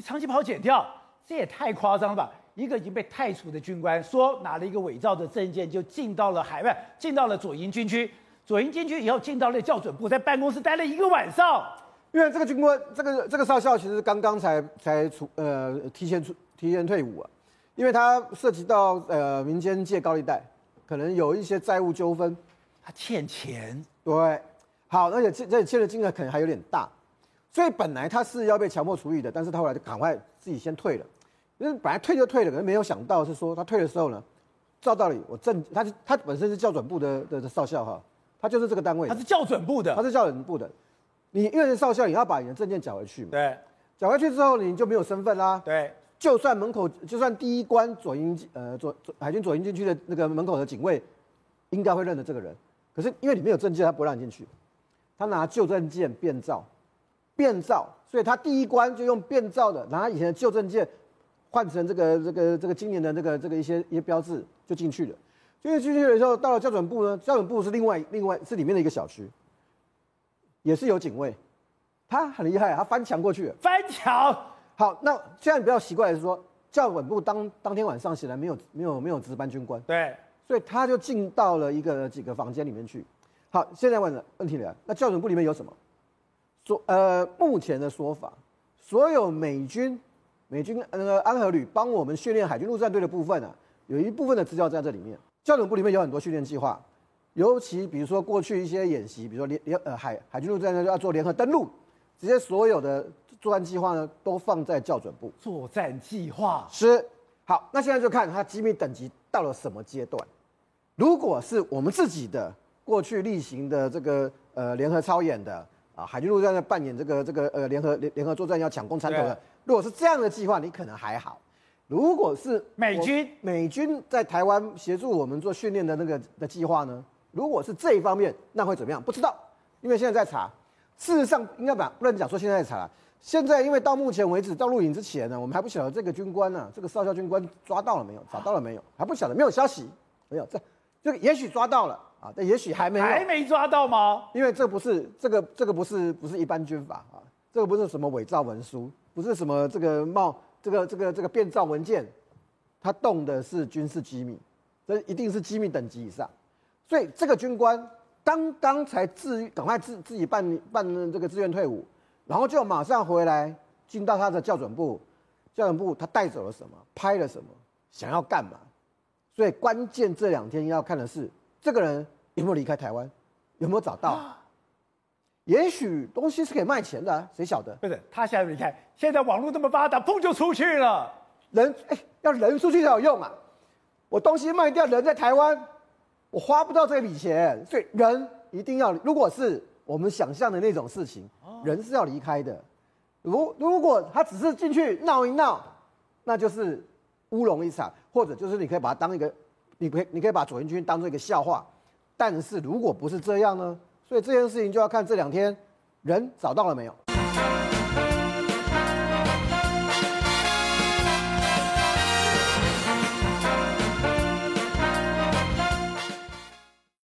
你长期跑检调，这也太夸张了吧？一个已经被太除的军官说拿了一个伪造的证件就进到了海外，进到了左营军区，左营军区以后进到了校准部，在办公室待了一个晚上。因为这个军官，这个这个少校其实刚刚才才出呃提前出提前退伍啊，因为他涉及到呃民间借高利贷，可能有一些债务纠纷，他欠钱。对，好，而且这这欠的金额可能还有点大，所以本来他是要被强迫处理的，但是他后来就赶快自己先退了，因为本来退就退了，可是没有想到是说他退的时候呢，照道理我证他他本身是校准部的的少校哈，他就是这个单位，他是校准部的，他是校准部的。你因为是少校，你要把你的证件缴回去嘛？对，缴回去之后你就没有身份啦。对，就算门口，就算第一关左营呃左左海军左营军区的那个门口的警卫，应该会认得这个人。可是因为你没有证件，他不让你进去。他拿旧证件变造，变造，所以他第一关就用变造的，拿以前的旧证件换成这个这个这个今年的这个这个一些一些标志就进去了。进去进去的时候，到了校准部呢，校准部是另外另外是里面的一个小区。也是有警卫，他很厉害，他翻墙过去。翻墙。好，那现在你比较奇怪的是说，教准部当当天晚上显然没有没有没有值班军官。对。所以他就进到了一个几个房间里面去。好，现在问了问题了，那校准部里面有什么？说呃，目前的说法，所有美军美军那个安和旅帮我们训练海军陆战队的部分啊，有一部分的资料在这里面。校准部里面有很多训练计划。尤其比如说过去一些演习，比如说联联呃海海军陆战队要做联合登陆，这些所有的作战计划呢，都放在校准部。作战计划是好，那现在就看它机密等级到了什么阶段。如果是我们自己的过去例行的这个呃联合操演的啊，海军陆战队扮演这个这个呃联合联联合作战要抢攻参头的，如果是这样的计划，你可能还好。如果是美军美军在台湾协助我们做训练的那个的计划呢？如果是这一方面，那会怎么样？不知道，因为现在在查。事实上，应该把不能讲说现在在查。现在因为到目前为止，到录影之前呢，我们还不晓得这个军官呢、啊，这个少校军官抓到了没有，找到了没有，还不晓得，没有消息，没有。这这个也许抓到了啊，但也许还没有。还没抓到吗？因为这不是这个这个不是不是一般军法啊，这个不是什么伪造文书，不是什么这个冒这个这个这个变造文件，他动的是军事机密，这一定是机密等级以上。所以这个军官刚刚才自赶快自自己办办这个自愿退伍，然后就马上回来进到他的校准部，校准部他带走了什么，拍了什么，想要干嘛？所以关键这两天要看的是这个人有没有离开台湾，有没有找到？也许东西是可以卖钱的，谁晓得？不是他现在离开，现在网络这么发达，砰就出去了。人哎，要人出去才有用啊！我东西卖掉，人在台湾。我花不到这笔钱，所以人一定要。如果是我们想象的那种事情，人是要离开的。如如果他只是进去闹一闹，那就是乌龙一场，或者就是你可以把它当一个，你可以你可以把左营军当做一个笑话。但是如果不是这样呢？所以这件事情就要看这两天人找到了没有。